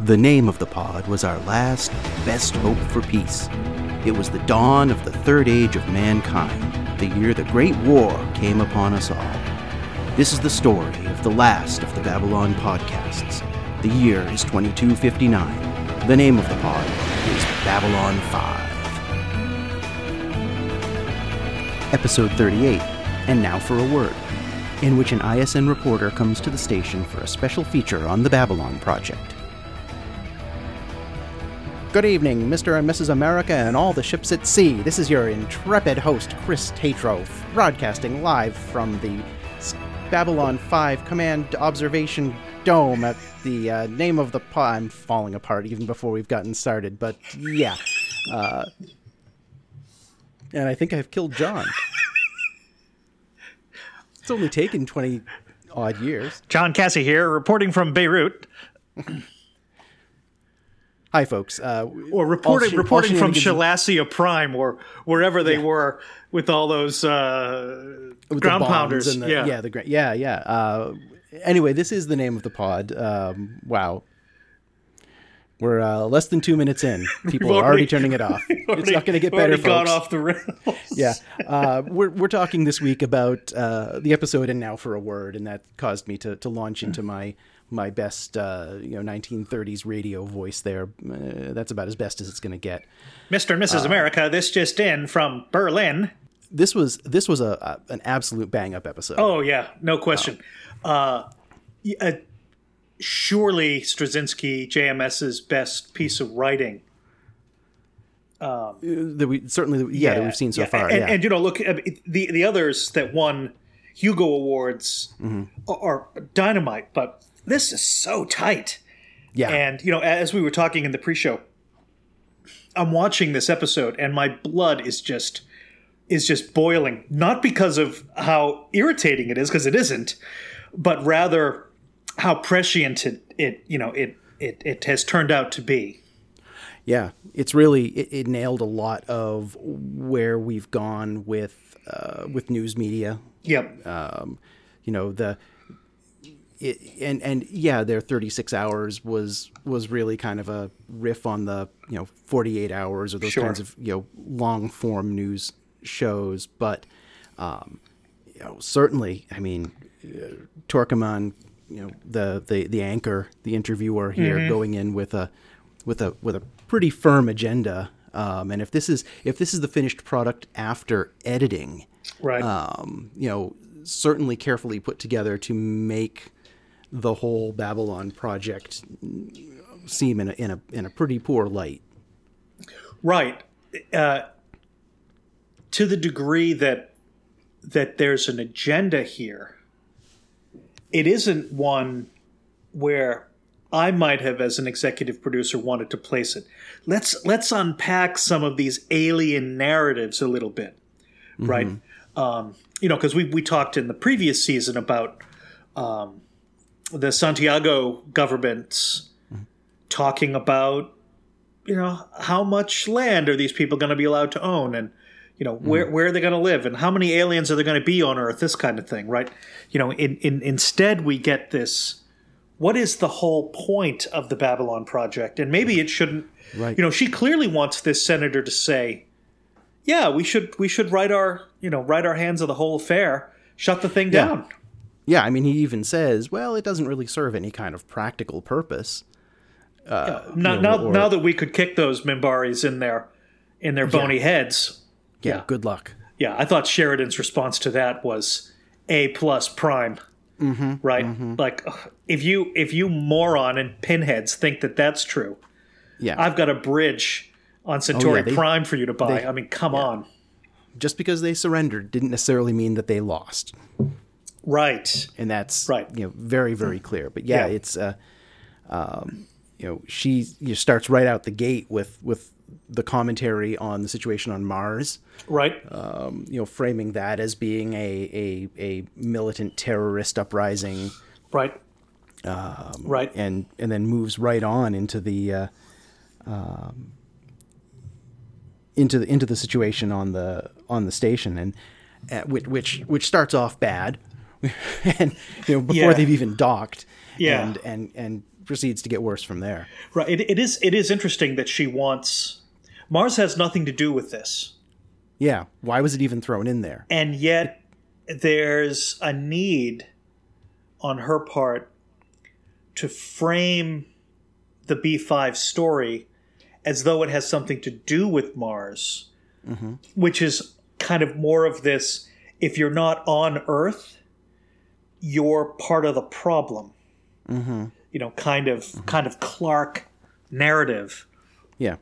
The name of the pod was our last best hope for peace. It was the dawn of the third age of mankind, the year the Great War came upon us all. This is the story of the last of the Babylon podcasts. The year is 2259. The name of the pod is Babylon 5. Episode 38, and now for a word, in which an ISN reporter comes to the station for a special feature on the Babylon Project. Good evening, Mr. and Mrs. America and all the ships at sea. This is your intrepid host, Chris Tatro, broadcasting live from the Babylon 5 Command Observation Dome at the uh, name of the po- I'm falling apart even before we've gotten started, but yeah. Uh, and I think I've killed John. it's only taken 20 odd years. John Cassie here, reporting from Beirut, Hi, folks. Uh, or reporting reporting from Shalassia Prime, or wherever they were with all those uh, with ground pounders. and the- yeah. yeah, the yeah, yeah. Uh, anyway, this is the name of the pod. Um, wow, we're uh, less than two minutes in. People are already, already- turning it off. it's not going to get better, already folks. off the rails. Yeah, uh, we're we're talking this week about uh, the episode and now for a word, and that caused me to to launch into my my best uh, you know 1930s radio voice. There, uh, that's about as best as it's going to get. Mr. and Uh, Mrs. America, this just in from Berlin. This was this was a, a an absolute bang up episode. Oh yeah, no question. Uh, uh, surely Straczynski JMS's best piece of writing. that we certainly yeah, that we've seen so yeah. far. And, yeah. and you know, look, uh, the the others that won Hugo awards Mm-hmm. are, are dynamite, but this is so tight. yeah. And you know, as we were talking in the pre-show, I'm watching this episode, and my blood is just is just boiling. Not because of how irritating it is, because it isn't, but rather how prescient it, it you know it, it it has turned out to be. Yeah, it's really it, it nailed a lot of where we've gone with uh, with news media. Yep. Um, you know the it, and and yeah, their 36 hours was was really kind of a riff on the you know 48 hours or those Sure. kinds of you know long form news shows, but um, you know certainly, I mean, uh, Torqueman, you know the the the anchor, the interviewer here, Mm-hmm. going in with a with a with a pretty firm agenda. Um, and if this is if this is the finished product after editing, right. um, you know, certainly carefully put together to make the whole Babylon project seem in a in a in a pretty poor light. Right. Uh, to the degree that that there's an agenda here, it isn't one where I might have, as an executive producer, wanted to place it. Let's let's unpack some of these alien narratives a little bit, right? Um, you know, because we we talked in the previous season about um, the Santiago government's talking about you know how much land are these people going to be allowed to own? And you know where mm. where are they going to live? And how many aliens are there going to be on earth? This kind of thing right? You know in, in instead we get this what is the whole point of the babylon project? And maybe it shouldn't Right. you know she clearly wants this senator to say yeah we should we should write our you know write our hands of the whole affair shut the thing Yeah. down Yeah, I mean, he even says, "Well, it doesn't really serve any kind of practical purpose." now, you know, now, or- now that we could kick those Minbaris in their in their bony heads, Yeah, Yeah. good luck. yeah, I thought Sheridan's response to that was a plus prime. Mm-hmm, right? Like, ugh, if you if you moron and pinheads think that that's true, Yeah, I've got a bridge on Centauri Oh, they- Prime for you to buy. they- I mean, come on. just because they surrendered didn't necessarily mean that they lost, Right. and that's Right. you know very very clear. But yeah, Yeah. it's uh, um, you know, she you know, starts right out the gate with with the commentary on the situation on Mars. Right. um, you know, framing that as being a, a, a militant terrorist uprising, right. um, right. and and then moves right on into the uh, um, into the into the situation on the on the station, and uh, which which which starts off bad, and you know before Yeah. they've even docked, Yeah. and and and proceeds to get worse from there. Right. It, it is. It is interesting that she wants. Mars has nothing to do with this, Yeah, why was it even thrown in there? and yet there's a need on her part to frame the B5 story as though it has something to do with Mars, mm-hmm. which is kind of more of this if you're not on Earth, you're part of the problem. You know, kind of kind of Clark narrative Yeah,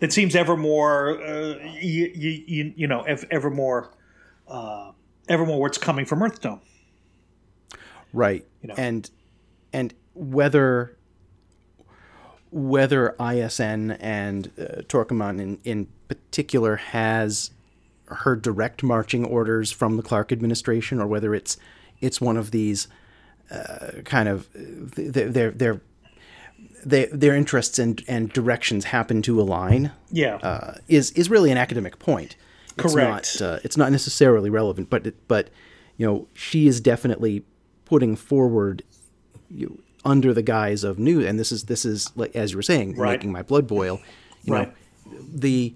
that seems ever more, uh, you, you, you know, ever more, uh, ever more what's coming from Earthdome. right. you know. And and whether whether ISN and uh, in, in particular has her direct marching orders from the Clark administration, or whether it's it's one of these uh, kind of their their their their, interests and, and directions happen to align Yeah, uh, is is really an academic point. It's Correct. Not, uh, it's not necessarily relevant, but it, but you know she is definitely putting forward you, under the guise of news, and this is this is like as you were saying, Right. making my blood boil. You Right. know, the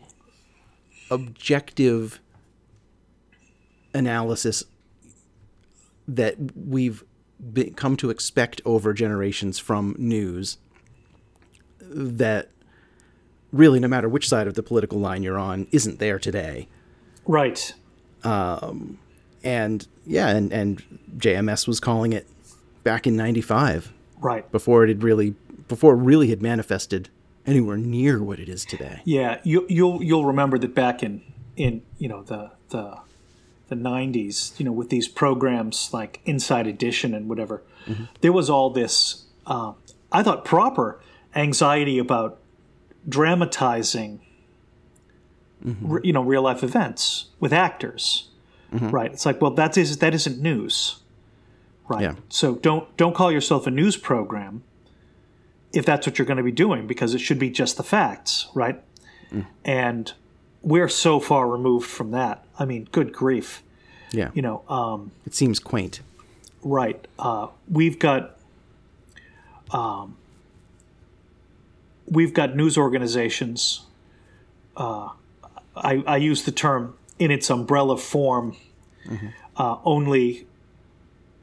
objective analysis that we've be, come to expect over generations from news that really no matter which side of the political line you're on isn't there today right. Um, and yeah and and JMS was calling it back in 95 Right. before it had really before it really had manifested anywhere near what it is today Yeah, you, you'll you'll remember that back in in you know the the the '90s, you know, with these programs like Inside Edition and whatever, mm-hmm. there was all this. Uh, I thought proper anxiety about dramatizing, mm-hmm. re- you know, real life events with actors. Mm-hmm. Right? It's like, well, that is that isn't news, right? Yeah. So don't don't call yourself a news program if that's what you're going to be doing because it should be just the facts, right? Mm. And we're so far removed from that. I mean, good grief. yeah You know, um, it seems quaint right. Uh, we've got um, we've got news organizations. Uh, I, I use the term in its umbrella form uh, only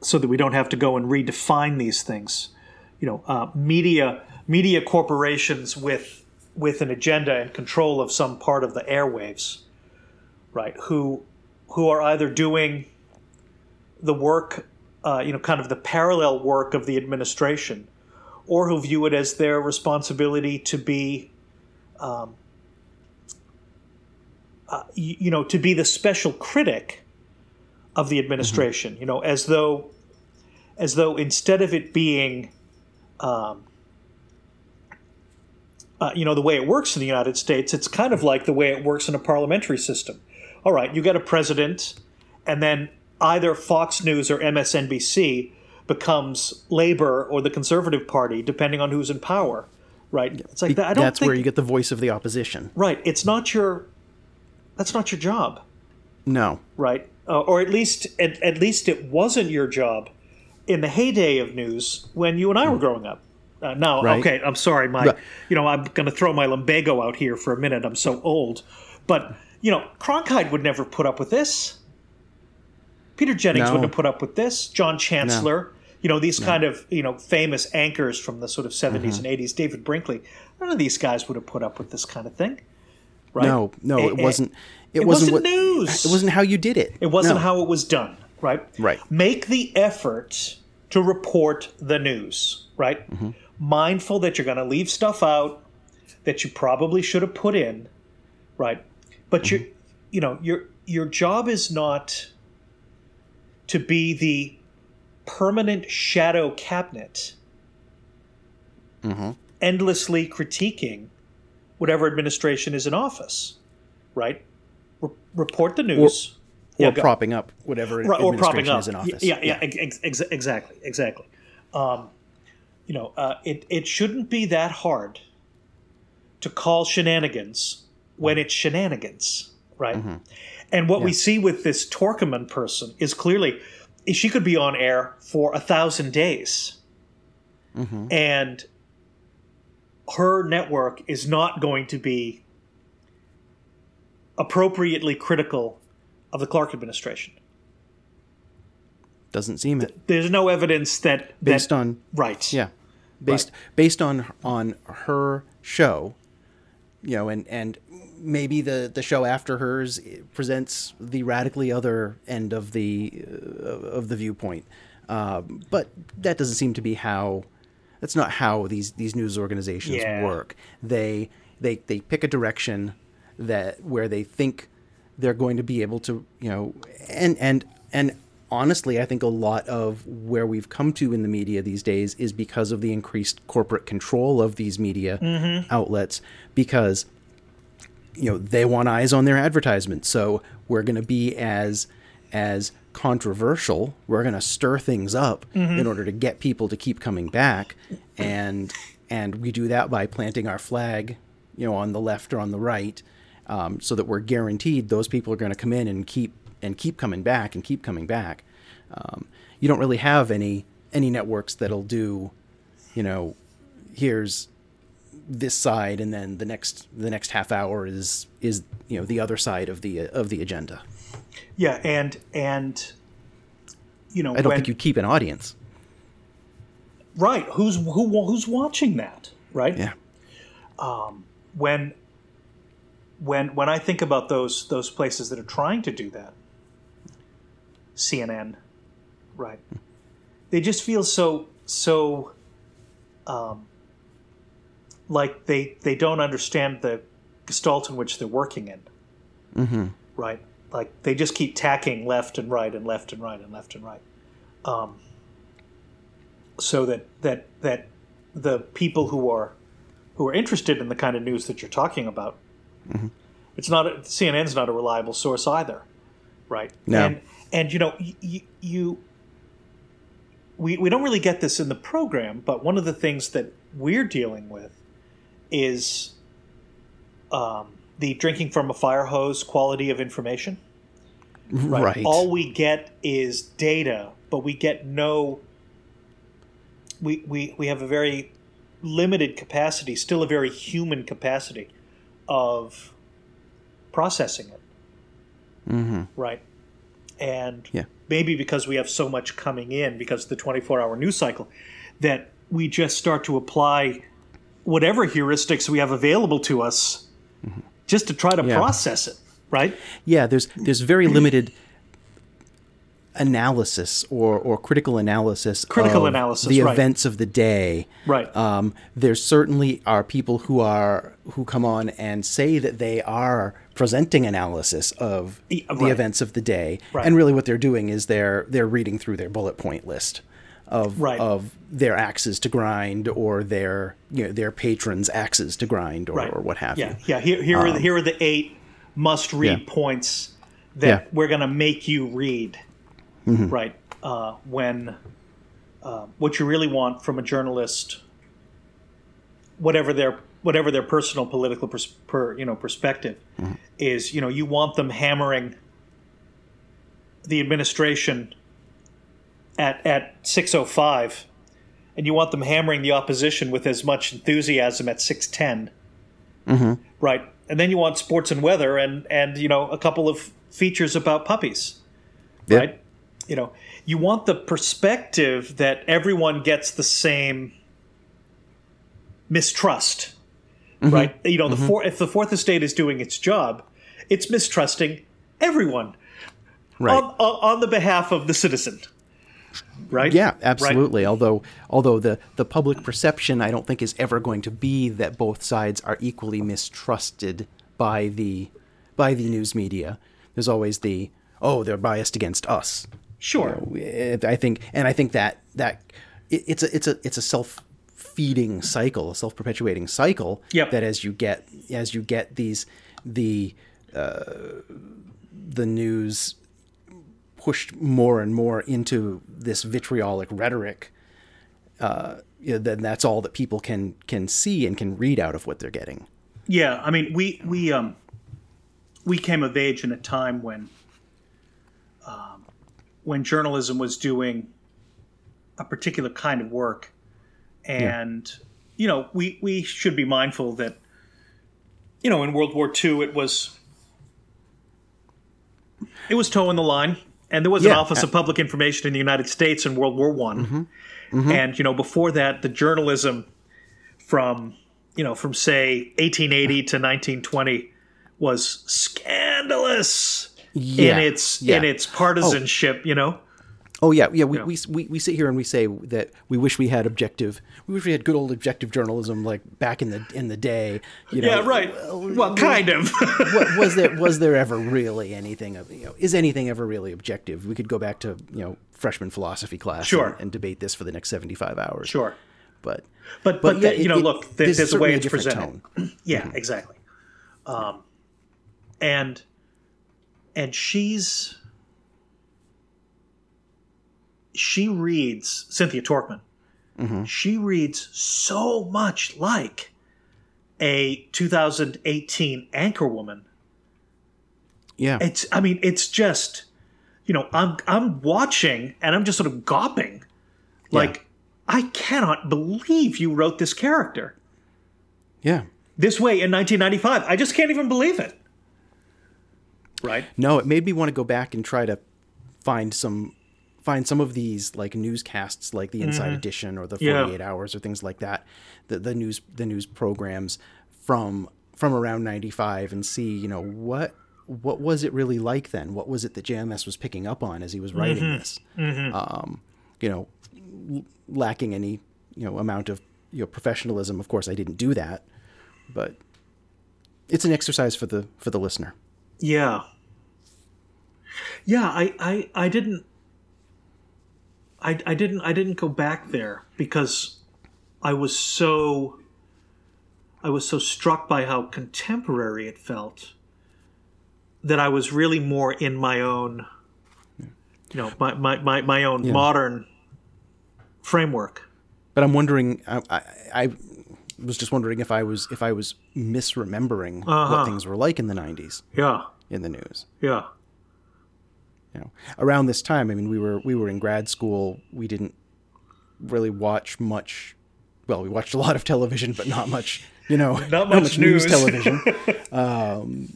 so that we don't have to go and redefine these things. You know, uh, media media corporations with with an agenda and control of some part of the airwaves, right? Who who are either doing the work, uh, you know, kind of the parallel work of the administration, or who view it as their responsibility to be, um, uh, you, you know, to be the special critic of the administration. You know, as though, as though instead of it being, um, uh, you know, the way it works in the United States, it's kind of like the way it works in a parliamentary system. All right, you get a president, and then either Fox News or MSNBC becomes Labor or the Conservative Party, depending on who's in power. Right? It's like that. I don't that's think, where you get the voice of the opposition right. It's not your. That's not your job, no right? Uh, or at least, at, at least it wasn't your job in the heyday of news when you and I were growing up. Uh, now, Right. okay, I'm sorry, my, you know, I'm going to throw my lumbago out here for a minute. I'm so old, but you know, Cronkite would never put up with this. Peter Jennings No. wouldn't have put up with this. John Chancellor, you know, these kind of you know famous anchors from the sort of 70s Mm-hmm. and 80s. David Brinkley, none of these guys would have put up with this kind of thing. Right? no no it eh, wasn't it, it wasn't, wasn't what, news. it wasn't how you did it It wasn't No. how it was done, right? Right. Make the effort to report the news, right? Mm-hmm. Mindful that you're going to leave stuff out that you probably should have put in, right? But Mm-hmm. you, you know, your your job is not to be the permanent shadow cabinet, Mm-hmm. endlessly critiquing whatever administration is in office, right? Re- report the news. or Yeah, go propping up whatever right, or propping administration up. is in office Yeah, yeah, ex- ex- exactly, exactly. Um, you know, uh, it it shouldn't be that hard to call shenanigans when it's shenanigans, right? Mm-hmm. And what we see with this Torqueman person is clearly she could be on air for a thousand days, Mm-hmm. and her network is not going to be appropriately critical of the Clark administration. Doesn't seem it. There's no evidence that Based that, on right. yeah, based based on on her show, you know, and and maybe the the show after hers presents the radically other end of the uh, of the viewpoint. Um, but that doesn't seem to be how. That's not how these these news organizations Yeah. work. They they they pick a direction that where they think they're going to be able to you know and and and honestly i think a lot of where we've come to in the media these days is because of the increased corporate control of these media outlets because you know they want eyes on their advertisement. So we're going to be as as controversial. We're going to stir things up in order to get people to keep coming back. And and we do that by planting our flag you know on the left or on the right um, so that we're guaranteed those people are going to come in and keep and keep coming back and keep coming back. Um, you don't really have any any networks that'll do you know here's this side and then the next the next half hour is is you know the other side of the of the agenda. Yeah, and and you know i don't when, think you'd keep an audience. Right who's who who's watching that right? Yeah. When when when I think about those those places that are trying to do that, CNN, right? They just feel so so um, like they they don't understand the gestalt in which they're working in, mm-hmm. right? Like they just keep tacking left and right and left and right and left and right, um, so that that that the people who are who are interested in the kind of news that you're talking about. It's not a, CNN's not a reliable source either, right? No. And and you know you, you we we don't really get this in the program, but one of the things that we're dealing with is um, the drinking from a fire hose quality of information. right, All we get is data, but we get no. We, we, we have a very limited capacity, still a very human capacity of processing it. mm-hmm. Right. And Yeah. maybe because we have so much coming in, because of the 24 hour news cycle, that we just start to apply whatever heuristics we have available to us just to try to Mm-hmm. Yeah. process it. Right. yeah there's there's very limited analysis or or critical analysis Critical of analysis, the right. events of the day Right. um, there certainly are people who are who come on and say that they are presenting analysis of the right. events of the day Right. and really what they're doing is they're they're reading through their bullet point list of Right. of their axes to grind or their you know their patrons axes to grind or, or what have yeah, you Yeah, here, here, are the, here are the eight must read Yeah. points that Yeah. we're going to make you read. Mm-hmm. Right. Uh, when uh, what you really want from a journalist, whatever their whatever their personal political pers- per, you know perspective Mm-hmm. is, you know, you want them hammering the administration at at six oh five, and you want them hammering the opposition with as much enthusiasm at six mm-hmm. right? And then you want sports and weather, and and you know a couple of features about puppies, Yeah. right? You know, you want the perspective that everyone gets the same mistrust, mm-hmm. right? You know, the mm-hmm. four, if the fourth estate is doing its job, it's mistrusting everyone right on, on the behalf of the citizen, right? Yeah, absolutely. Although although the the public perception I don't think is ever going to be that both sides are equally mistrusted by the by the news media. There's always the oh they're biased against us. Sure. It- I think and I think that that it, it's a it's a it's a self feeding cycle, a self perpetuating cycle. Yep. That as you get as you get these the uh, the news pushed more and more into this vitriolic rhetoric, uh, you know, then that's all that people can can see and can read out of what they're getting. Yeah, I mean, we we um we came of age in a time when um, when journalism was doing a particular kind of work, and you know, we we should be mindful that, you know, in World War II, it was it was toeing the line, and there was an Office of Public Information in the United States in World War One, mm-hmm. Mm-hmm. and you know, before that, the journalism from you know from say 1880 to 1920 was scandalous Yeah, in its yeah. in its partisanship. Oh. You know, Oh yeah, yeah. We, we we we sit here and we say that we wish we had objective. We wish we had good old objective journalism like back in the in the day. You know, yeah, right. Well, kind of. what, was there was there ever really anything of you know is anything ever really objective? We could go back to you know freshman philosophy class Sure. and, and debate this for the next seventy five hours. sure. but But, But but, yeah, the- you it- know, look, there, there's there's, a way it's presented. yeah, exactly. Um, and and she's she reads Cynthia Torqueman. Mm-hmm. She reads so much like a 2018 anchorwoman. yeah, It's I mean, it's just you know, I'm I'm watching and I'm just sort of gawping. Like I cannot believe you wrote this character yeah. this way in 1995. I just can't even believe it. Right? No, it made me want to go back and try to find some find some of these like newscasts like the Inside Edition or the Mm-hmm. Yeah. 48 Hours or things like that. The the news the news programs from from around 95 and see, you know, what what was it really like then? What was it that JMS was picking up on as he was writing Mm-hmm. this? Um, you know, l- lacking any, you know, amount of, you know, professionalism. Of course, I didn't do that, but it's an exercise for the for the listener. Yeah. Yeah, I, I, I didn't I, I didn't I didn't go back there because I was so I was so struck by how contemporary it felt that I was really more in my own you know my, my, my, my own modern framework. But I'm wondering. I, I, I was just wondering if I was if I was misremembering what uh-huh. things were like in the '90s Yeah. in the news. Yeah. You know, around this time, I mean, we were we were in grad school. We didn't really watch much. Well, we watched a lot of television, but not much. You know, not, much news. television. um,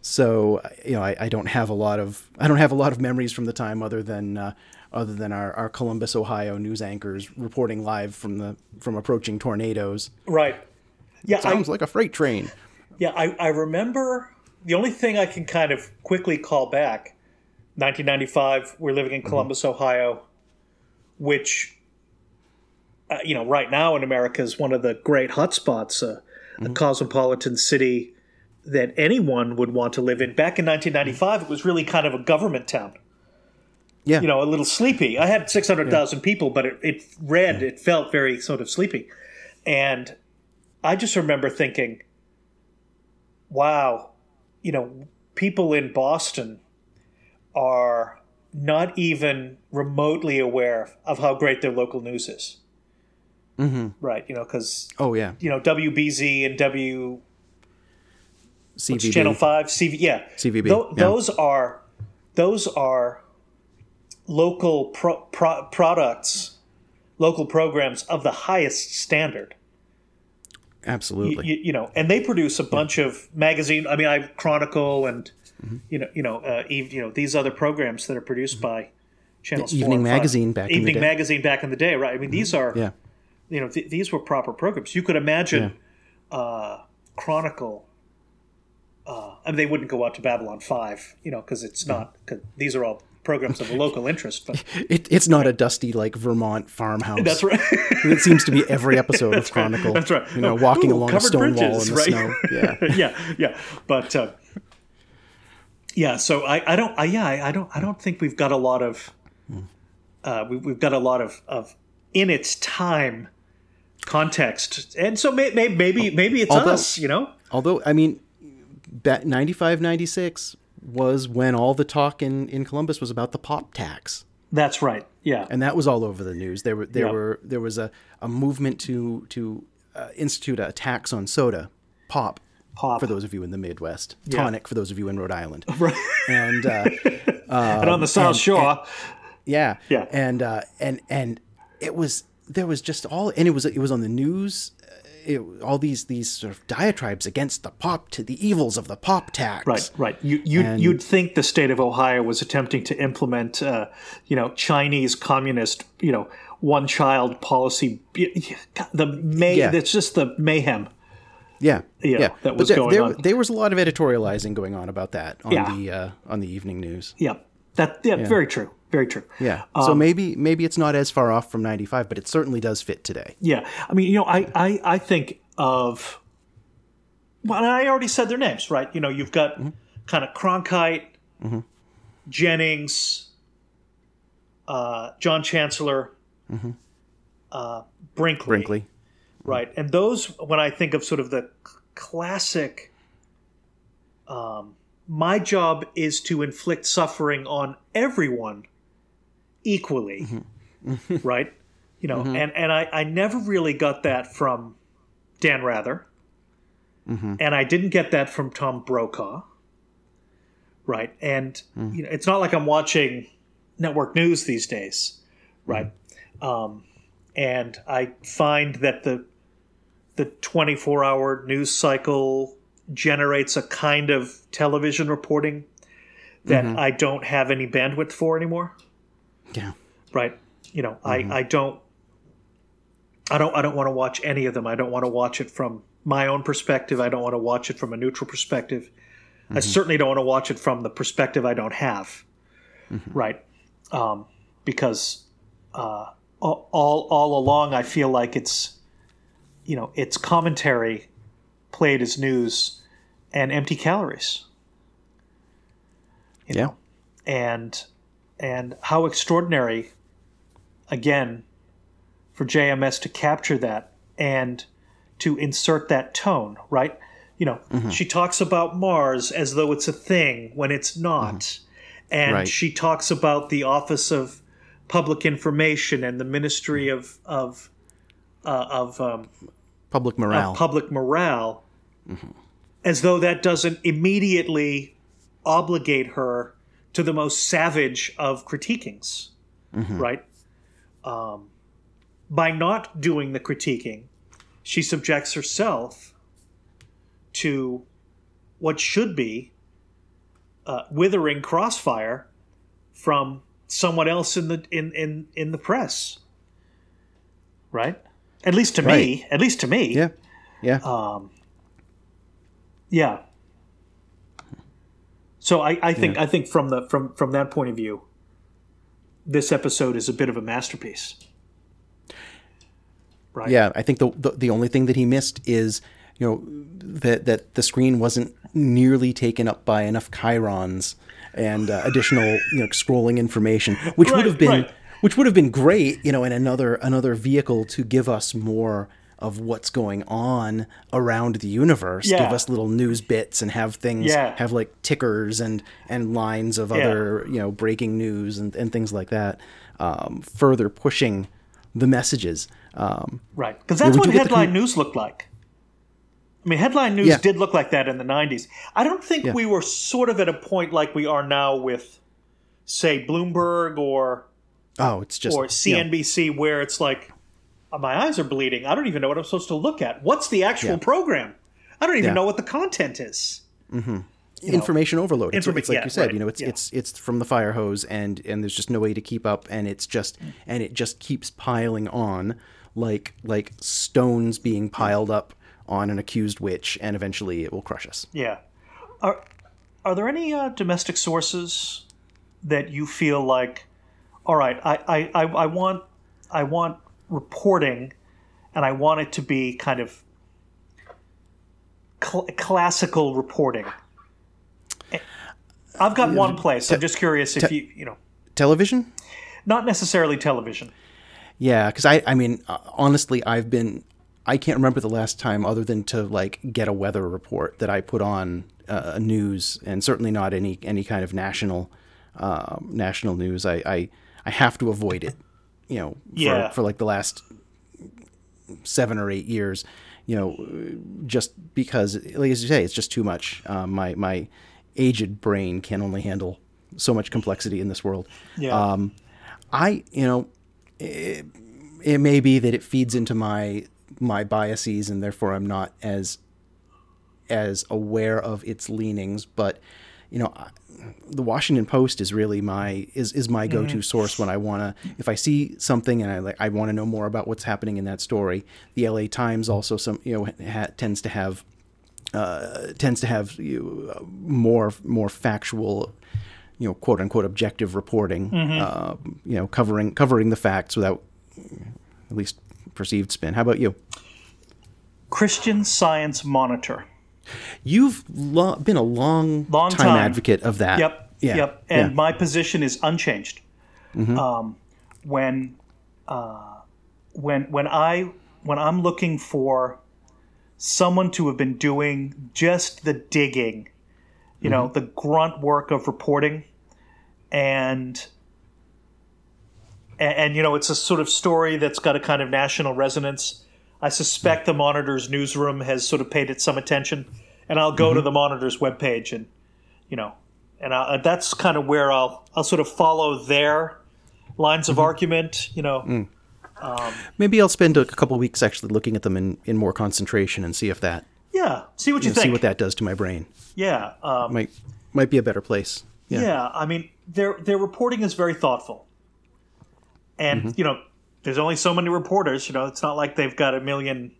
so you know, I, I don't have a lot of I don't have a lot of memories from the time other than uh, other than our, our Columbus, Ohio news anchors reporting live from the from approaching tornadoes. Right. Yeah, I, Sounds like a freight train. Yeah, I, I remember the only thing I can kind of quickly call back 1995, we're living in Columbus, Ohio, which, uh, you know, right now in America is one of the great hotspots, uh, a cosmopolitan city that anyone would want to live in. Back in 1995, it was really kind of a government town. Yeah. You know, a little sleepy. I had 600,000 people, but it, it read, it felt very sort of sleepy. And I just remember thinking, wow, you know, people in Boston are not even remotely aware of how great their local news is. Mm-hmm. Right, you know, because Oh yeah, you know WBZ and W CVB. Channel Five, CV, yeah, CVB, Tho- yeah. Those are those are local pro- pro- products, local programs of the highest standard. Absolutely. you, you know, and they produce a bunch of magazine. I mean, I Chronicle and you know, you know, uh, you know, these other programs that are produced by channels. Evening and five. Magazine back in the Evening day. Magazine back in the day, right? I mean, these are yeah. you know, th- these were proper programs. You could imagine uh, Chronicle. Uh, I mean, they wouldn't go out to Babylon Five, you know, because it's not. Cause these are all programs of a local interest. But It, it's not a dusty like Vermont farmhouse. that's right. It seems to be every episode of Chronicle. That's right. You know, Oh, walking ooh, along a stone wall bridges, in the right? snow. Yeah. yeah, yeah. But uh, yeah, so I, I don't, I, yeah, I, I don't, I don't think we've got a lot of, uh, we, we've got a lot of, of in its time context, and so may, may, maybe, maybe it's Although- us, you know. Although, I mean, that 95, 96 was when all the talk in, in Columbus was about the pop tax. That's right. Yeah. and that was all over the news. There were there Yeah. were there was a, a movement to to uh, institute a tax on soda, pop, Pop. for those of you in the Midwest, tonic for those of you in Rhode Island, Right. and uh, and on the South Shore. yeah, Yeah. and uh, and and it was there was just all and it was it was on the news it, all these these sort of diatribes against the pop to the evils of the pop tax. Right, right. You you And- you'd think the state of Ohio was attempting to implement, uh, you know, Chinese communist, you know, one child policy. The may Yeah. it's just the mayhem. Yeah, Yeah, yeah. that was but there, going there, on. there was a lot of editorializing going on about that on Yeah. the uh, on the evening news. Yeah, that yeah, very true, very true. Yeah. Um, so maybe maybe it's not as far off from '95, but it certainly does fit today. Yeah, I mean, you know, I I, I think of. Well, I already said their names, right? You know, you've got Mm-hmm. kind of Cronkite, Jennings, uh, John Chancellor, uh, Brinkley, Mm-hmm. Brinkley. Right? And those, when I think of sort of the classic, um, my job is to inflict suffering on everyone equally, mm-hmm. right? You know, mm-hmm. and and I I never really got that from Dan Rather, mm-hmm. and I didn't get that from Tom Brokaw, right? And mm. you know, it's not like I'm watching network news these days, right? Um, and I find that the the 24 hour news cycle generates a kind of television reporting that I don't have any bandwidth for anymore. Yeah. Right. You know, I, I don't I don't I don't want to watch any of them. I don't want to watch it from my own perspective. I don't want to watch it from a neutral perspective. I certainly don't want to watch it from the perspective I don't have. Right. Um, because uh, all all along I feel like it's you know, it's commentary played as news and empty calories. You Yeah. know? And and how extraordinary again for JMS to capture that and to insert that tone, right? You know, mm-hmm. she talks about Mars as though it's a thing when it's not. Mm-hmm. And Right. she talks about the Office of Public Information and the Ministry of of uh, of um, Public morale. public morale as though that doesn't immediately obligate her to the most savage of critiquings, right? Um, by not doing the critiquing, she subjects herself to what should be uh, withering crossfire from someone else in the in in in the press, right? At least to me. At least to me. yeah. Yeah. Um, yeah. So I, I think I think from the from from that point of view, this episode is a bit of a masterpiece. Right. Yeah, I think the, the the only thing that he missed is you know that that the screen wasn't nearly taken up by enough chyrons and uh, additional you know scrolling information, which Right, would have been right. Which would have been great, you know, in another another vehicle to give us more of what's going on around the universe. Yeah. Give us little news bits and have things Yeah. have like tickers and and lines of other you know breaking news and, and things like that, um, further pushing the messages. Um, Right. Because that's what headline con- news looked like. I mean, headline news Yeah. did look like that in the '90s. I don't think Yeah. we were sort of at a point like we are now with, say, Bloomberg or oh, it's just or you know, CNBC, where it's like, "Uh, my eyes are bleeding. I don't even know what I'm supposed to look at. What's the actual Yeah. program? I don't even Yeah. know what the content is. information overload. It's, Informa- it's like yeah, you said, right, you know, it's it's it's from the fire hose, and and there's just no way to keep up, and it's just and it just keeps piling on, like like stones being piled up on an accused witch, and eventually it will crush us. Yeah. Are are there any uh, domestic sources that you feel like, all right, I, I, I, want I want reporting, and I want it to be kind of cl- classical reporting. I've got one place. I'm just curious if you you know Television. not necessarily television. Yeah, because I, I mean, uh, honestly, I've been, I can't remember the last time other than to like get a weather report that I put on uh, news, and certainly not any any kind of national, uh, national news. I, I, I have to avoid it, you know, for, Yeah. for like the last seven or eight years, you know, just because, like as you say, it's just too much. Uh, my my aged brain can only handle so much complexity in this world. Yeah. Um, I, you know, it, it may be that it feeds into my my biases and therefore I'm not as as aware of its leanings. But you know, I, the Washington Post is really my is is my go to source when I want to if I see something and I like I want to know more about what's happening in that story. The L.A. Times also some you know ha, tends to have uh, tends to have you know, more more factual you know quote unquote objective reporting uh, you know covering covering the facts without at least perceived spin. How about you? Christian Science Monitor. You've lo- been a long, Long time, time. advocate of that. Yep. Yeah. Yep. And yeah. Mm-hmm. my position is unchanged. Um, when uh, when when I when I'm looking for someone to have been doing just the digging, you know, Mm-hmm. the grunt work of reporting, and, and and you know, it's a sort of story that's got a kind of national resonance. I suspect the Monitor's newsroom has sort of paid it some attention, and I'll go to mm-hmm. the Monitor's webpage and you know, and I, that's kind of where I'll I'll sort of follow their lines of mm-hmm. argument. You know, mm. um, Maybe I'll spend a couple weeks actually looking at them in, in more concentration and see if that yeah. See what you, see think. what that does to my brain. yeah, um, Might might be a better place. Yeah. yeah. I mean, their their reporting is very thoughtful, and mm-hmm. you know, there's only so many reporters. You know, it's not like they've got a million,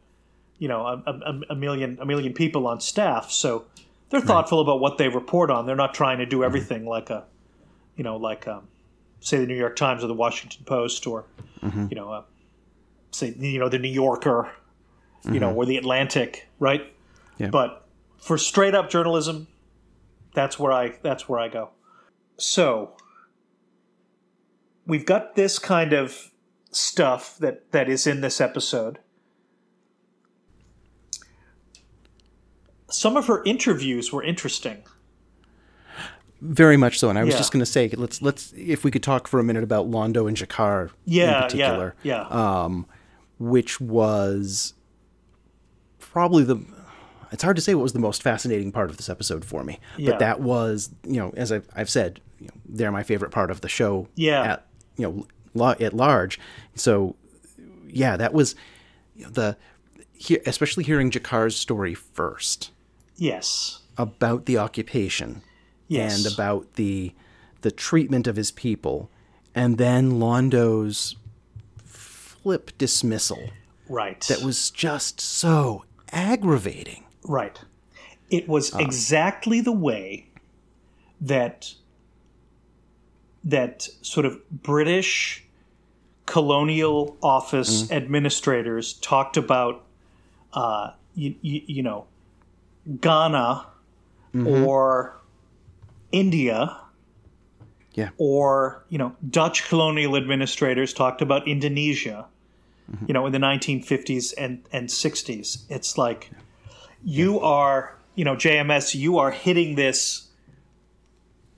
you know, a, a, a million a million people on staff. So they're thoughtful about what they report on. They're not trying to do everything like a, you know, like um, say the New York Times or the Washington Post or you know, uh, say you know the New Yorker, you know, or the Atlantic, right? Yeah. But for straight up journalism, that's where I that's where I go. So we've got this kind of stuff that that is in this episode. Some of her interviews were interesting. Very much so. And I was Yeah. just going to say, let's let's if we could talk for a minute about Londo and G'Kar Yeah, in particular, yeah, yeah. um, which was probably the. It's hard to say what was the most fascinating part of this episode for me, Yeah. but that was, you know, as I've, I've said, you know, they're my favorite part of the show. Yeah. At you know, at large. So, yeah, that was the, he, especially hearing G'Kar's story first yes. about the occupation Yes. and about the the treatment of his people, and then Londo's flip dismissal Right. that was just so aggravating. Right. It was ah. exactly the way that that sort of British colonial office mm-hmm. administrators talked about, uh, you, you, you know, Ghana mm-hmm. or India Yeah. or you know Dutch colonial administrators talked about Indonesia, mm-hmm. you know, in the 1950s and and 60s. It's like you are, you know, JMS, you are hitting this.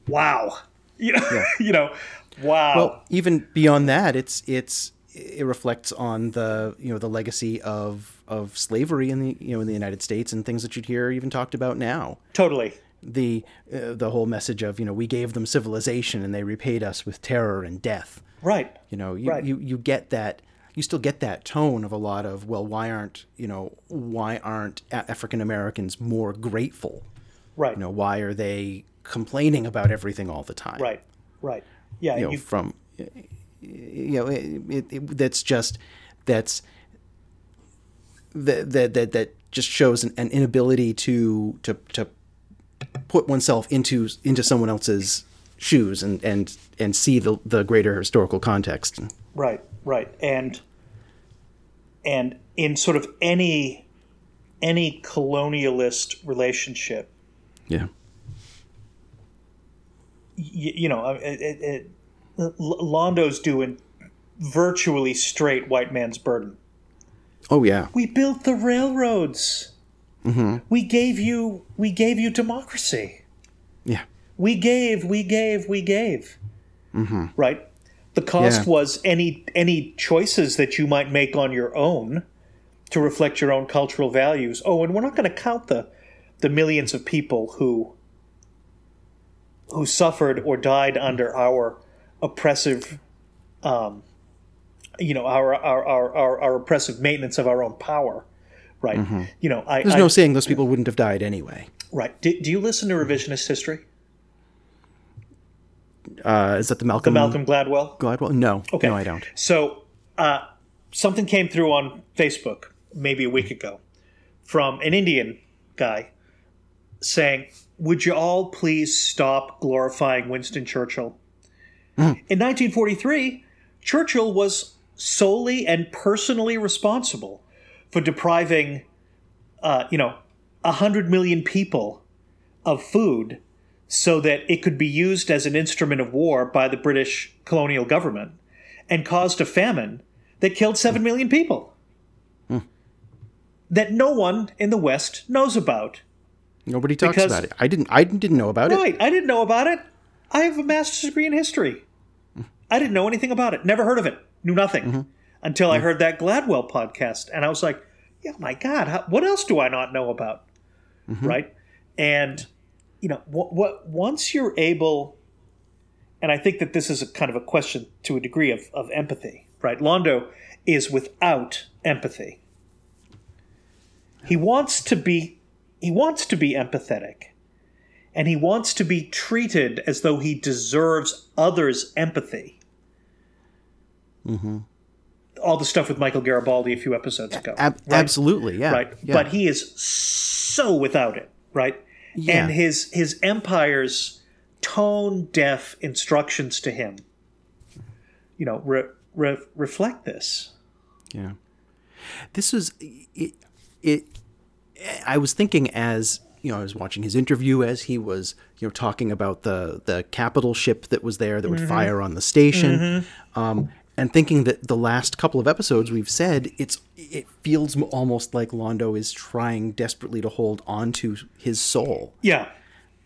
Wow, you know, you know, wow. Well, even beyond that, it's it's it reflects on the you know the legacy of of slavery in the you know in the United States and things that you'd hear even talked about now. totally. The uh, the whole message of you know we gave them civilization and they repaid us with terror and death. Right. You know, you, Right. you, you get that, you still get that tone of a lot of, well, why aren't, you know, why aren't African Americans more grateful? Right. You know, why are they complaining about everything all the time? Right. Right. Yeah. You know, you- from, you know, it, it, it, that's just, that's, that, that, that, that just shows an, an inability to, to, to put oneself into, into someone else's shoes and, and, and see the, the greater historical context. Right, right, and and in sort of any any colonialist relationship, Yeah. You, you know, uh, it, it, it, Londo's doing virtually straight white man's burden. Oh yeah. We built the railroads. We gave you we gave you democracy. Yeah. We gave, we gave, we gave. Mm-hmm. Right. The cost Yeah. was any any choices that you might make on your own to reflect your own cultural values. Oh, and we're not going to count the the millions of people who who suffered or died under our oppressive um, you know our our, our, our, our oppressive maintenance of our own power, right? You know, I, There's I no saying those people wouldn't have died anyway. right. Do, do you listen to revisionist history? Uh, is that the Malcolm, The Malcolm Gladwell. Gladwell? No, Okay. no, I don't. So, uh, something came through on Facebook maybe a week ago from an Indian guy saying, Would you all please stop glorifying Winston Churchill? Hmm. In 1943, Churchill was solely and personally responsible for depriving, uh, you know, 100 million people of food so that it could be used as an instrument of war by the British colonial government and caused a famine that killed 7 hmm. million people. Hmm. That no one in the West knows about. Nobody talks Because- about it. I didn't. I didn't know about it. Right, I didn't know about it. I have a master's degree in history. I didn't know anything about it. Never heard of it. Knew nothing mm-hmm. until I mm-hmm. heard that Gladwell podcast, and I was like, "Yeah, my God, how, what else do I not know about?" Mm-hmm. Right, and you know, what, what once you're able, and I think that this is a kind of a question to a degree of, of empathy. Right, Londo is without empathy. He wants to be he wants to be empathetic and he wants to be treated as though he deserves others' empathy. Mm-hmm. All the stuff with Michael Garibaldi a few episodes ago. Ab- right? Absolutely, yeah. Right. yeah. But he is so without it, right? Yeah. And his his empire's tone deaf instructions to him, you know, re- re- reflect this. Yeah. This is it, it I was thinking as you know, I was watching his interview as he was, you know, talking about the the capital ship that was there that would fire on the station, um, and thinking that the last couple of episodes we've said it's it feels almost like Londo is trying desperately to hold on to his soul. Yeah.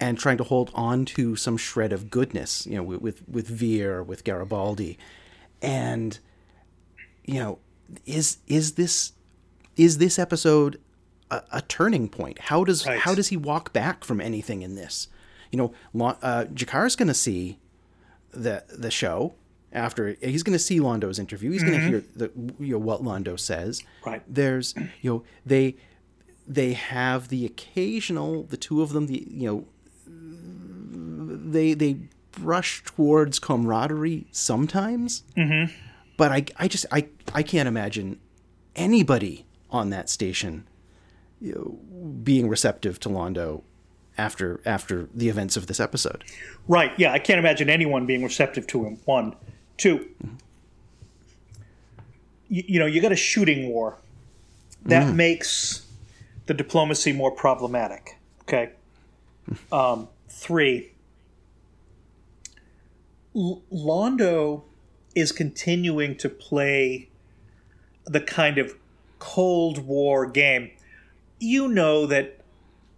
and trying to hold on to some shred of goodness, you know, with with, with Vir, with Garibaldi, and you know, is is this is this episode a, a turning point? How does Right. how does he walk back from anything in this? You know, uh, G'Kar's going to see the the show after he's going to see Londo's interview. He's going to hear the you know what Londo says. Right. There's you know they they have the occasional the two of them the you know they they brush towards camaraderie sometimes. Mm-hmm. But I I just I I can't imagine anybody on that station you know, being receptive to Londo after after the events of this episode. Right. Yeah. I can't imagine anyone being receptive to him. One. 2 you, you know, you got a shooting war. That makes the diplomacy more problematic. Okay. Um, three. L- Londo is continuing to play the kind of Cold War game. You know that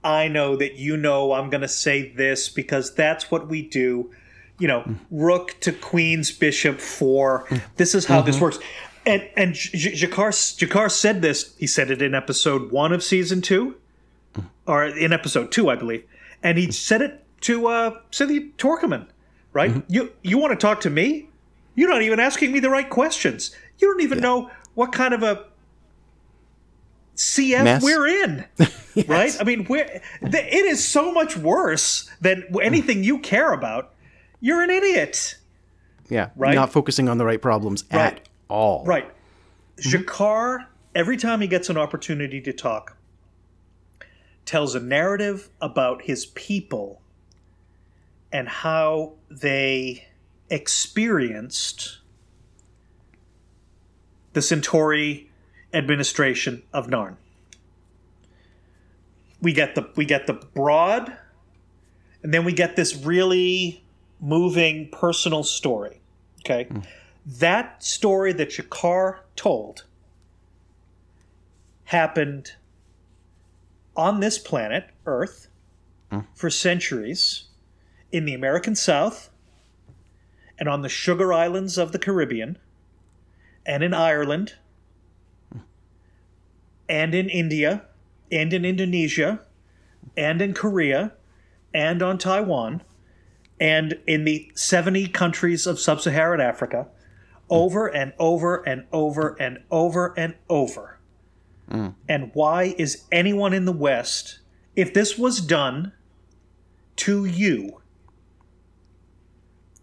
I know that you know I'm going to say this because that's what we do. You know, rook to queen's bishop four. This is how this mm-hmm. works. And and G'Kar G'Kar said this. He said it in episode one of season two, mm-hmm. or in episode two, I believe. And he said it to uh, Cynthia Torqueman, right? Mm-hmm. You you want to talk to me? You're not even asking me the right questions. You don't even know what kind of a CF Mess. we're in, right? I mean, we're, th- it is so much worse than anything you care about. You're an idiot, Yeah, Right. Not focusing on the right problems Right. at all. right? Mm-hmm. G'Kar, every time he gets an opportunity to talk, tells a narrative about his people and how they experienced the Centauri administration of Narn. We get the we get the broad, and then we get this really moving personal story. Okay, hmm. that story that G'Kar told happened on this planet, Earth, hmm. for centuries, in the American South, and on the Sugar Islands of the Caribbean, and in Ireland, and in India, and in Indonesia, and in Korea, and on Taiwan, and in the 70 countries of sub Saharan Africa, over and over and over and over and over. Mm. And why is anyone in the West, if this was done to you,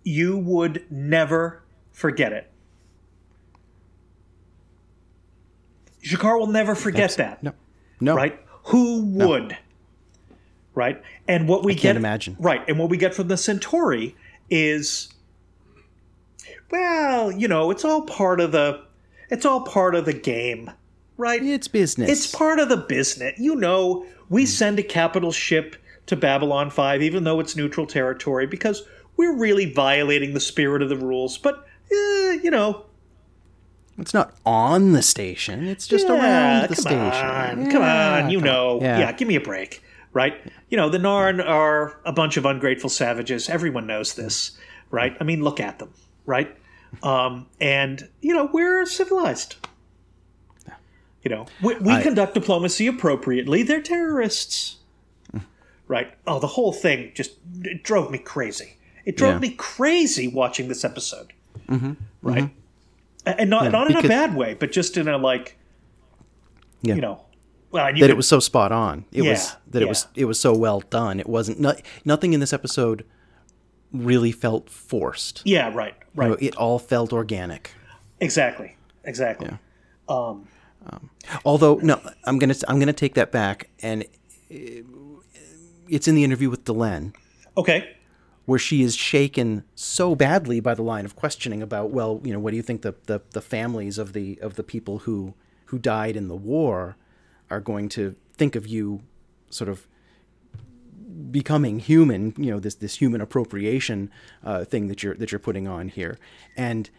you would never forget it? G'Kar will never forget that No, no. right? Who would? Right? And what we get can't imagine. Right. And what we get from the Centauri is well, you know, it's all part of the it's all part of the game. Right? It's business. It's part of the business. You know, we send a capital ship to Babylon 5 even though it's neutral territory because we're really violating the spirit of the rules, but eh, you know, It's not on the station. It's just around the come station. On, come on, you come on. know. Yeah. Yeah. give me a break, right? You know, the Narn are a bunch of ungrateful savages. Everyone knows this, right? I mean, look at them, right? Um, and you know, we're civilized. You know, we, we I- conduct diplomacy appropriately. They're terrorists, right? Oh, the whole thing just it drove me crazy. It drove Yeah. me crazy watching this episode, right? And not not in a bad way, but just in a like Yeah. you know, well, knew that that it was so spot on. It was Yeah, that it yeah. was it was so well done. It wasn't no, nothing in this episode really felt forced. Yeah, right, right, You know, it all felt organic. exactly, exactly. Although no, I'm gonna I'm gonna take that back, and uh, it's in the interview with Delenn Okay, where she is shaken so badly by the line of questioning about well, you know, what do you think the, the, the families of the of the people who who died in the war are going to think of you, sort of becoming human, you know, this this human appropriation uh, thing that you're that you're putting on here, and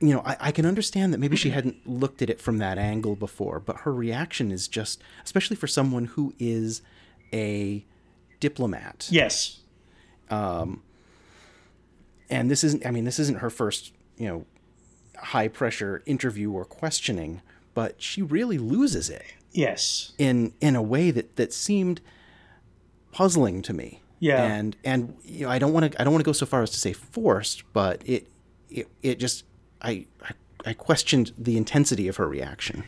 you know, I, I can understand that maybe she hadn't looked at it from that angle before, but her reaction is just, especially for someone who is a diplomat, yes, Um, and this isn't i mean this isn't her first you know high pressure interview or questioning but she really loses it. Yes, in in a way that that seemed puzzling to me. Yeah. and and you know i don't want to i don't want to go so far as to say forced but it it, it just I, I i questioned the intensity of her reaction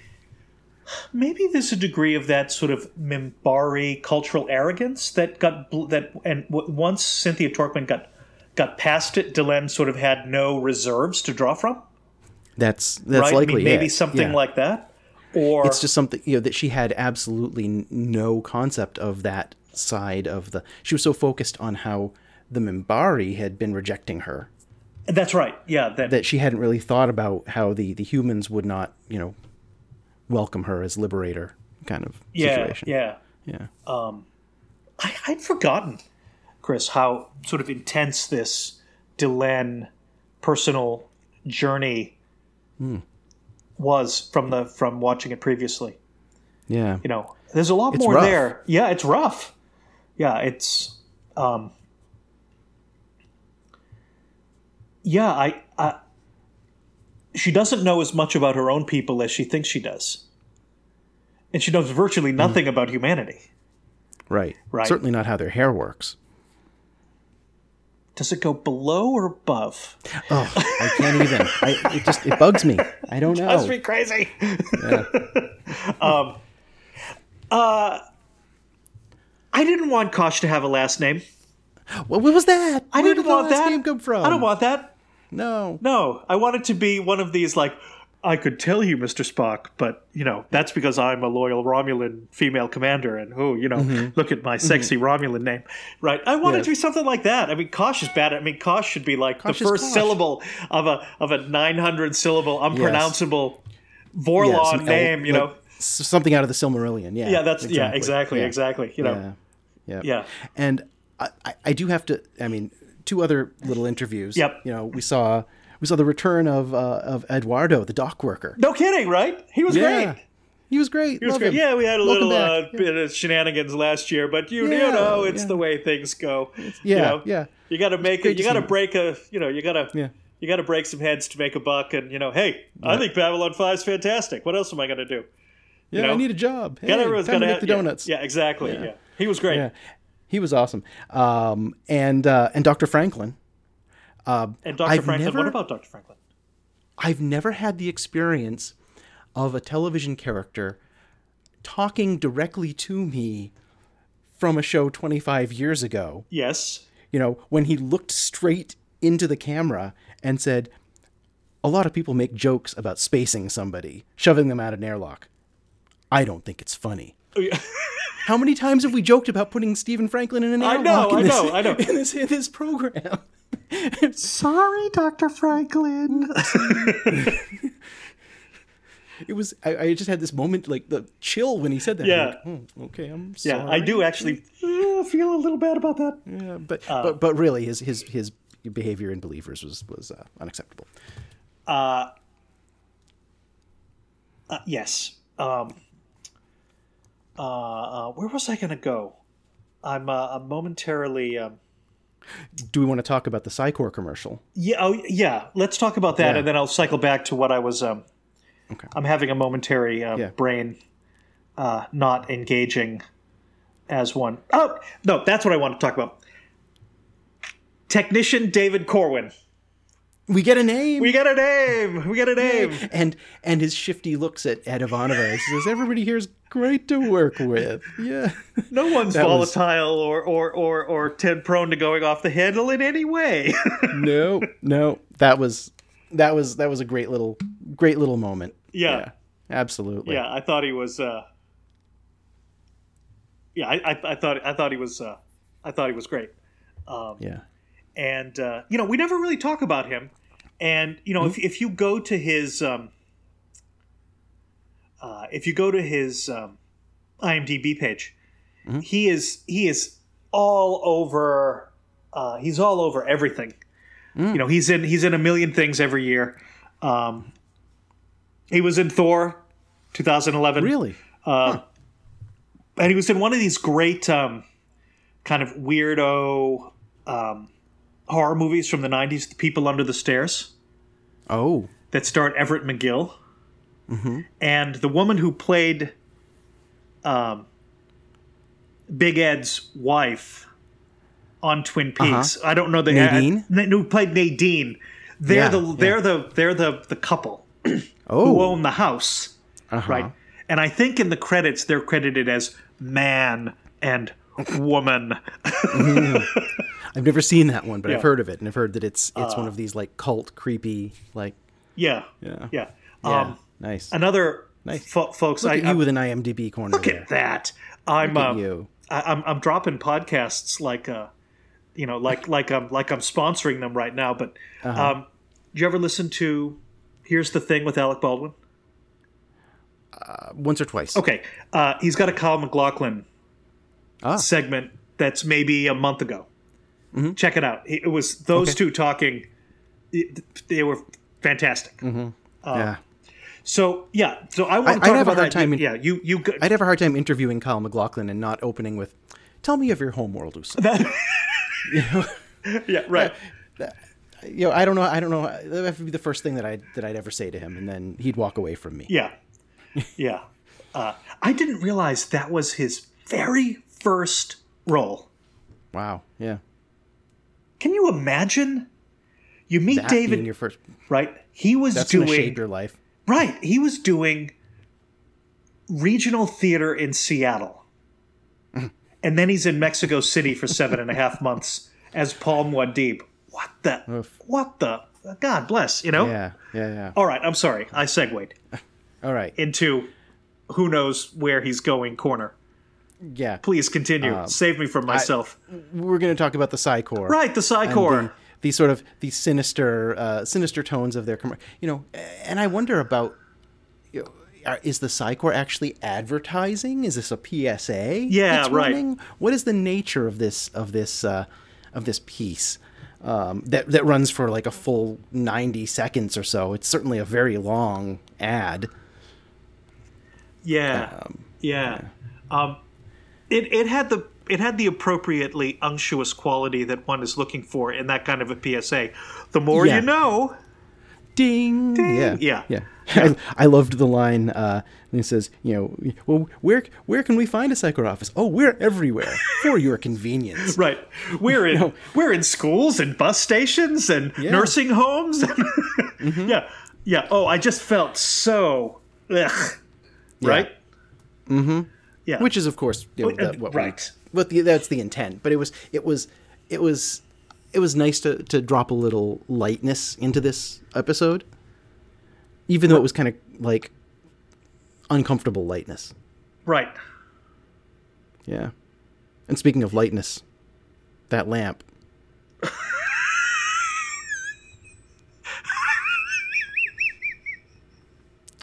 maybe there's a degree of that sort of Minbari cultural arrogance that got that, and w- once Cynthia Torqueman got got past it, Delenn sort of had no reserves to draw from. that's that's right? likely I mean, maybe it. something Yeah. like that, or it's just something you know that she had absolutely no concept of that side of the she was so focused on how the Minbari had been rejecting her that's right. Yeah, that, that she hadn't really thought about how the the humans would not you know welcome her as liberator kind of yeah, situation yeah. yeah I, I'd forgotten, Chris, how sort of intense this Delenn personal journey Hmm. was from the from watching it previously. yeah You know, there's a lot It's more rough. there. Yeah, it's rough. Yeah, it's um Yeah, I, I she doesn't know as much about her own people as she thinks she does. And she knows virtually nothing about humanity. right Right. certainly not how their hair works Does it go below or above? oh i can't even I, it just it bugs me i don't know That's me crazy. um, uh, I didn't want Kosh to have a last name. what, what was that I Where didn't did the want last that. name come from I don't want that. No No, I want it to be one of these like. I could tell you, Mr. Spock, but you know that's because I'm a loyal Romulan female commander, and oh, you know, mm-hmm. look at my mm-hmm. sexy Romulan name, right? I want it Yes. to be something like that. I mean, Kosh is bad. I mean, Kosh should be like Kosh the first Kosh. syllable of a of a 900 syllable, unpronounceable Vorlon Yeah, name. Oh, you like, know, something out of the Silmarillion yeah yeah, that's yeah, exactly, Yeah. exactly. You know, yeah yeah yeah, And I- I do have to. I mean, two other little interviews. Yep. You know, we saw we saw the return of uh, of Eduardo, the dock worker. no kidding, right? He was Yeah. great. He was great. He was Love great. him. Yeah, we had a Welcome little uh, back. bit of shenanigans last year, but you, you know, it's yeah. the way things go. yeah, you know, yeah. You got to make it. You got to break a. You know, you got to. Yeah. You got to break some heads to make a buck, and you know, hey, I think Babylon Five is fantastic. What else am I going to do? Yeah, know? I need a job. Hey, Got everyone's time got to to make the donuts. Yeah, exactly. Yeah. he was great. He was awesome. Um, and uh, and Dr. Franklin. And Dr. I've Franklin. never- What about Dr. Franklin? I've never had the experience of a television character talking directly to me from a show 25 years ago. Yes. You know, when he looked straight into the camera and said, A lot of people make jokes about spacing somebody, shoving them out an airlock. I don't think it's funny. How many times have we joked about putting Stephen Franklin in an I airlock know, in, I this, know, I know. in this in this program? Sorry, Dr. Franklin. It was I, I just had this moment like the chill when he said that. Yeah. Like, oh, okay, I'm sorry. yeah, I do actually uh, feel a little bad about that. Yeah, but Uh. but but really, his his his behavior in Believers was was uh, unacceptable. Uh, yes. Um, uh, uh, where was I going to go? I'm, uh, I'm momentarily. Um, Do we want to talk about the Psi Corps commercial? yeah, oh, yeah. Let's talk about that, Yeah. and then I'll cycle back to what I was. Um, Okay. I'm having a momentary uh, Yeah. brain uh, not engaging as one. Oh no, that's what I want to talk about. Technician David Corwin. We get a name. We got a name. We got a name. and and his shifty looks at at Ivanova. He says, "Everybody here is great to work with." Yeah. No one's That was- volatile or, or, or, or ten prone to going off the handle in any way. no, no, that was that was that was a great little great little moment. Yeah. absolutely. yeah, I thought he was. Uh, yeah, I, I, I thought I thought he was. Uh, I thought he was great. Um, yeah. and uh, you know we never really talk about him and you know if, if you go to his um, uh, if you go to his um, imdb page he is he is all over uh, he's all over everything. You know he's in he's in a million things every year. Um, he was in thor 2011 Really. uh and he was in one of these great um, kind of weirdo um, horror movies from the 90s the people under the stairs Oh. that starred everett mcgill and the woman who played um, big ed's wife on twin peaks i don't know the Nadine? uh, who played nadine they're Yeah, the they're the they're the the couple who Oh. own the house uh-huh. right? And I think in the credits they're credited as man and woman. I've never seen that one, but Yeah. Uh. I've heard of it, and I've heard that it's it's one of these like cult, creepy, like yeah, yeah, yeah. yeah. Um, nice. another Nice. fo- folks, Look I, at I you with an IMDb corner. look there. at that. I'm Look um, you. I, I'm I'm dropping podcasts like uh, you know, like like I'm like I'm sponsoring them right now. But Uh-huh. um, do you ever listen to? Here's the thing with Alec Baldwin. Once or twice. Okay, uh, he's got a Kyle MacLachlan Ah. segment that's maybe a month ago. Check it out. It was those Mm-hmm. Okay. two talking. it- They were fantastic. yeah. So yeah, so I want to I'd talk have a about hard that. time in- yeah, you you go- I'd have a hard time interviewing Kyle MacLachlan and not opening with, "Tell me of your homeworld, Usul." yeah right. you know, I don't know. I don't know. That would be the first thing that I that I'd ever say to him, and then he'd walk away from me. Yeah, yeah. Uh, I didn't realize that was his very first role. Wow. Yeah. Can you imagine? You meet That David, your first. right? He was That's doing shape your life. Right. He was doing regional theater in Seattle. and then he's in Mexico City for seven and a half months as Paul Muad'Dib. What the? Oof. What the? God bless, you know? Yeah. Yeah. Yeah. All right, I'm sorry. I segued All right. into who knows where he's going corner. Yeah. Please continue. Um, Save me from myself. We're going to talk about the Psi Corps. right, the and Psi Corps. the, the sort of the sinister, uh, sinister tones of their, com- you know, and I wonder about, you know, is the Psi Corps actually advertising? Is this a PSA? Yeah, that's right. running? What is the nature of this of this uh, of this piece um, that that runs for like a full ninety seconds or so? It's certainly a very long ad. Yeah, yeah. Um, it it had the it had the appropriately unctuous quality that one is looking for in that kind of a PSA. The more Yeah. you know. Ding. Yeah. Yeah. Yeah. I, I loved the line. Uh, and it says, you know, well, where where can we find a psycho office? Oh, we're everywhere for your convenience. Right, we're in No. we're in schools and bus stations and Yeah. nursing homes. yeah, Yeah. Oh, I just felt so. Ugh. Right. Mm-hmm. Yeah. Which is, of course, you know, that- what we- right. what the, that's the intent. But it was, it was, it was, it was nice to to drop a little lightness into this episode, even though it was kind of like uncomfortable lightness. Right. Yeah. And speaking of lightness, that lamp.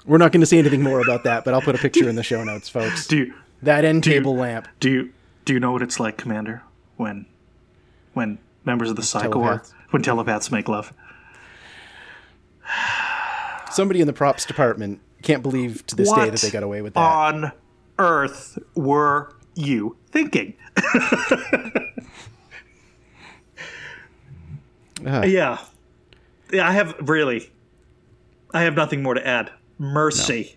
We're not going to say anything more about that, but I'll put a picture in the show notes, folks. Do you That end you- table lamp. do you do you know what it's like, Commander, when when members of the War Telepaths. when telepaths make love? Somebody in the props department can't believe to this day that they got away with that. on earth were you thinking? Ah. Yeah. Yeah. I have really. I have nothing more to add. Mercy.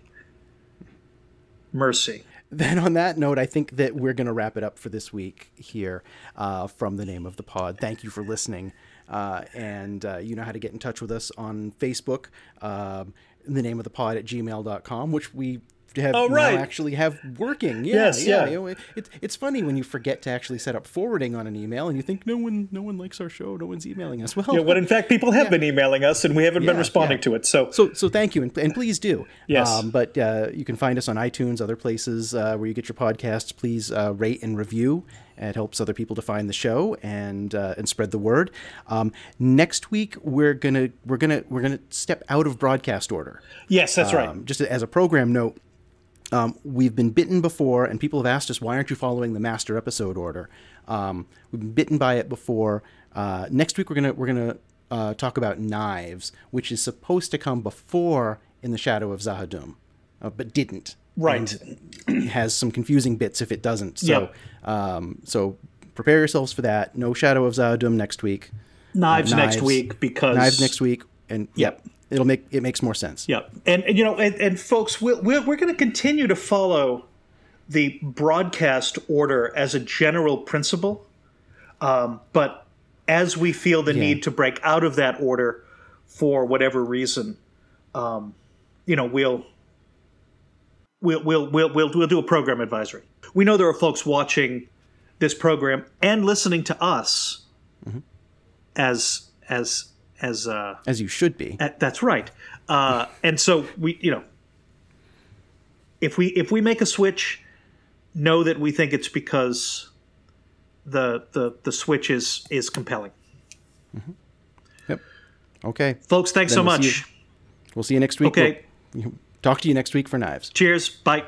Mercy. Then on that note, I think that we're going to wrap it up for this week here uh, from the name of the pod. Thank you for listening. Uh, and uh, you know how to get in touch with us on Facebook, um, the name of the pod at gmail.com, which we have Oh, right. actually have working. Yeah, Yes, yeah. You know, it, it's it's funny when you forget to actually set up forwarding on an email and you think no one no one likes our show, no one's emailing us. Well, Yeah, when in fact people have been emailing us and we haven't been responding yeah. to it. So, So, so thank you, and, and please do. Yes. Um, but uh, you can find us on iTunes, other places uh, where you get your podcasts. Please uh, rate and review. It helps other people to find the show and uh, and spread the word. Um, next week we're gonna we're gonna we're gonna step out of broadcast order. yes, that's right. Um, just as a program note, um, we've been bitten before, and people have asked us, why aren't you following the master episode order? Um, we've been bitten by it before. Uh, next week, we're gonna we're gonna uh, talk about knives, which is supposed to come before in the shadow of Z'ha'dum, uh, but didn't. Right. Has some confusing bits if it doesn't. So, Yep. um, so prepare yourselves for that. No shadow of Z'ha'dum next week. knives, next knives. week because Knives next week, and Yep. It'll make it makes more sense. Yep. And, and you know, and, and folks, we're, we're, we're going to continue to follow the broadcast order as a general principle. Um, but as we feel the need to break out of that order for whatever reason, um, you know, we'll. We'll, we'll, we'll, we'll, we'll do a program advisory. We know there are folks watching this program and listening to us as as as uh, As you should be. uh, That's right. Uh, and so we, you know, if we if we make a switch, know that we think it's because the the the switch is is compelling. Yep. Okay. Folks, thanks Then so we'll see much. you- We'll see you next week. Okay. We'll- talk to you next week for knives. Cheers. Bye.